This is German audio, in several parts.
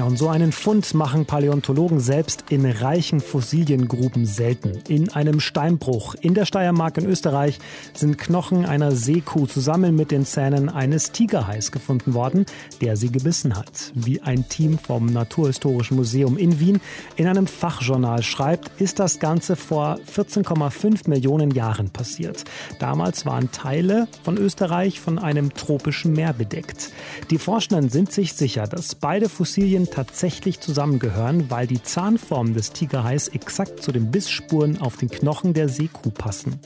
Und so einen Fund machen Paläontologen selbst in reichen Fossiliengruben selten. In einem Steinbruch in der Steiermark in Österreich sind Knochen einer Seekuh zusammen mit den Zähnen eines Tigerhais gefunden worden, der sie gebissen hat. Wie ein Team vom Naturhistorischen Museum in Wien in einem Fachjournal schreibt, ist das Ganze vor 14,5 Millionen Jahren passiert. Damals waren Teile von Österreich von einem tropischen Meer bedeckt. Die Forschenden sind sich sicher, dass beide Fossilien Fossilien tatsächlich zusammengehören, weil die Zahnformen des Tigerhais exakt zu den Bissspuren auf den Knochen der Seekuh passen.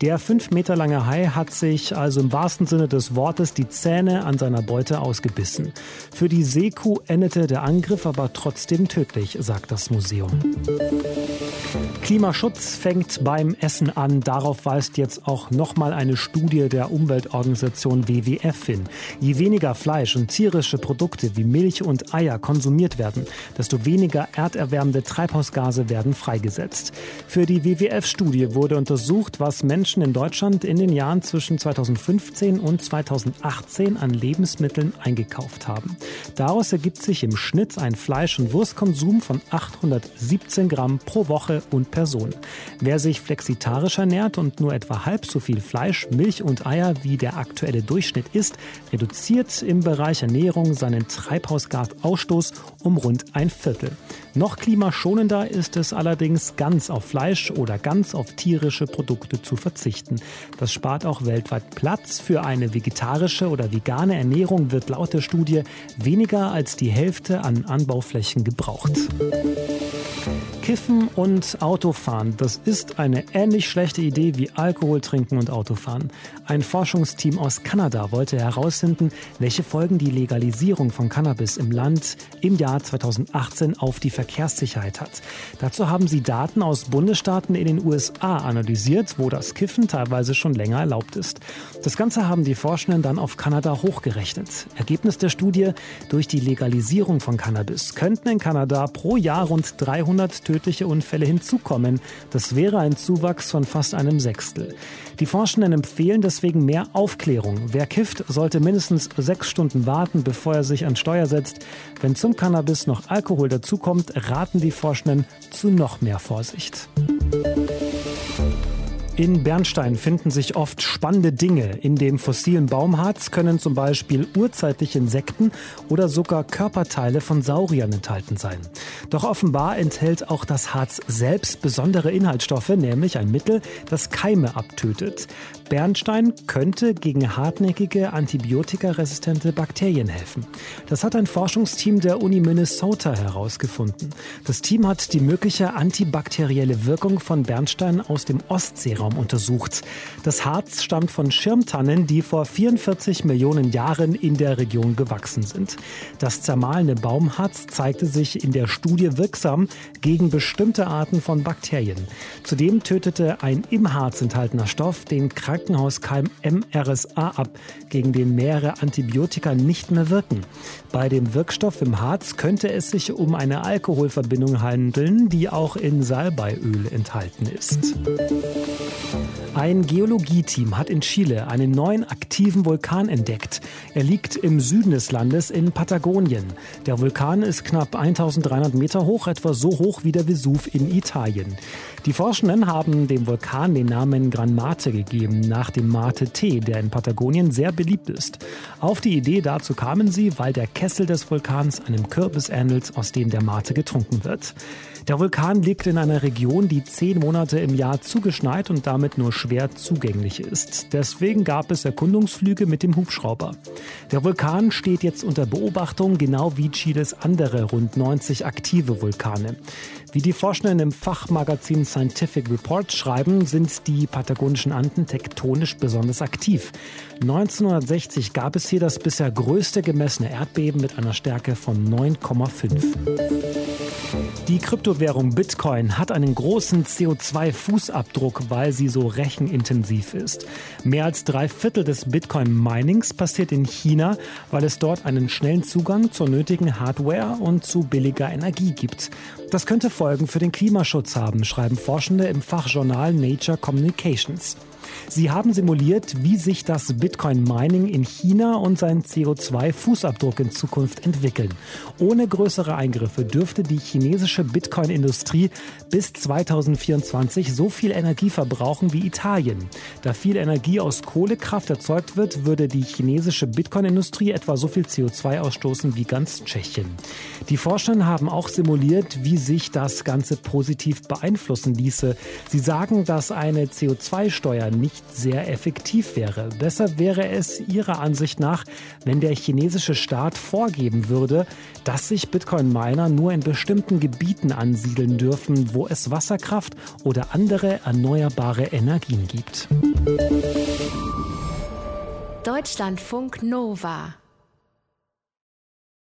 Der fünf Meter lange Hai hat sich also im wahrsten Sinne des Wortes die Zähne an seiner Beute ausgebissen. Für die Seekuh endete der Angriff aber trotzdem tödlich, sagt das Museum. Klimaschutz fängt beim Essen an. Darauf weist jetzt auch nochmal eine Studie der Umweltorganisation WWF hin. Je weniger Fleisch und tierische Produkte wie Milch und Eier konsumiert werden, desto weniger erderwärmende Treibhausgase werden freigesetzt. Für die WWF-Studie wurde untersucht, was Menschen in Deutschland in den Jahren zwischen 2015 und 2018 an Lebensmitteln eingekauft haben. Daraus ergibt sich im Schnitt ein Fleisch- und Wurstkonsum von 817 Gramm pro Woche und Person. Wer sich flexitarisch ernährt und nur etwa halb so viel Fleisch, Milch und Eier wie der aktuelle Durchschnitt isst, reduziert im Bereich Ernährung seinen Treibhausgasausstoß um rund ein Viertel. Noch klimaschonender ist es allerdings, ganz auf Fleisch oder ganz auf tierische Produkte zu verzichten. Das spart auch weltweit Platz. Für eine vegetarische oder vegane Ernährung wird laut der Studie weniger als die Hälfte an Anbauflächen gebraucht. Kiffen und Autofahren, das ist eine ähnlich schlechte Idee wie Alkohol trinken und Autofahren. Ein Forschungsteam aus Kanada wollte herausfinden, welche Folgen die Legalisierung von Cannabis im Land im Jahr 2018 auf die Verkehrssicherheit hat. Dazu haben sie Daten aus Bundesstaaten in den USA analysiert, wo das Kiffen teilweise schon länger erlaubt ist. Das Ganze haben die Forschenden dann auf Kanada hochgerechnet. Ergebnis der Studie, durch die Legalisierung von Cannabis könnten in Kanada pro Jahr rund 300 tödliche Unfälle hinzukommen. Das wäre ein Zuwachs von fast einem Sechstel. Die Forschenden empfehlen deswegen mehr Aufklärung. Wer kifft, sollte mindestens sechs Stunden warten, bevor er sich an Steuer setzt. Wenn zum Cannabis noch Alkohol dazukommt, raten die Forschenden zu noch mehr Vorsicht. In Bernstein finden sich oft spannende Dinge. In dem fossilen Baumharz können zum Beispiel urzeitliche Insekten oder sogar Körperteile von Sauriern enthalten sein. Doch offenbar enthält auch das Harz selbst besondere Inhaltsstoffe, nämlich ein Mittel, das Keime abtötet. Bernstein könnte gegen hartnäckige antibiotikaresistente Bakterien helfen. Das hat ein Forschungsteam der Uni Minnesota herausgefunden. Das Team hat die mögliche antibakterielle Wirkung von Bernstein aus dem Ostseeraum Lebensraum untersucht. Das Harz stammt von Schirmtannen, die vor 44 Millionen Jahren in der Region gewachsen sind. Das zermahlene Baumharz zeigte sich in der Studie wirksam gegen bestimmte Arten von Bakterien. Zudem tötete ein im Harz enthaltener Stoff den Krankenhauskeim MRSA ab, gegen den mehrere Antibiotika nicht mehr wirken. Bei dem Wirkstoff im Harz könnte es sich um eine Alkoholverbindung handeln, die auch in Salbeiöl enthalten ist. Ein Geologieteam hat in Chile einen neuen aktiven Vulkan entdeckt. Er liegt im Süden des Landes in Patagonien. Der Vulkan ist knapp 1300 Meter hoch, etwa so hoch wie der Vesuv in Italien. Die Forschenden haben dem Vulkan den Namen Gran Mate gegeben, nach dem Mate-Tee, der in Patagonien sehr beliebt ist. Auf die Idee dazu kamen sie, weil der Kessel des Vulkans einem Kürbis ähnelt, aus dem der Mate getrunken wird. Der Vulkan liegt in einer Region, die zehn Monate im Jahr zugeschneit und damit nur schwer zugänglich ist. Deswegen gab es Erkundungsflüge mit dem Hubschrauber. Der Vulkan steht jetzt unter Beobachtung, genau wie Chiles andere rund 90 aktive Vulkane. Wie die Forschenden im Fachmagazin Scientific Reports schreiben, sind die patagonischen Anden tektonisch besonders aktiv. 1960 gab es hier das bisher größte gemessene Erdbeben mit einer Stärke von 9,5. Die Kryptowährung Bitcoin hat einen großen CO2-Fußabdruck, weil sie so rechenintensiv ist. Mehr als drei Viertel des Bitcoin-Minings passiert in China, weil es dort einen schnellen Zugang zur nötigen Hardware und zu billiger Energie gibt. Das könnte Folgen für den Klimaschutz haben, schreiben Forschende im Fachjournal Nature Communications. Sie haben simuliert, wie sich das Bitcoin-Mining in China und sein CO2-Fußabdruck in Zukunft entwickeln. Ohne größere Eingriffe dürfte die chinesische Bitcoin-Industrie bis 2024 so viel Energie verbrauchen wie Italien. Da viel Energie aus Kohlekraft erzeugt wird, würde die chinesische Bitcoin-Industrie etwa so viel CO2 ausstoßen wie ganz Tschechien. Die Forscher haben auch simuliert, wie sich das Ganze positiv beeinflussen ließe. Sie sagen, dass eine CO2-Steuer nicht sehr effektiv wäre. Besser wäre es ihrer Ansicht nach, wenn der chinesische Staat vorgeben würde, dass sich Bitcoin-Miner nur in bestimmten Gebieten ansiedeln dürfen, wo es Wasserkraft oder andere erneuerbare Energien gibt. Deutschlandfunk Nova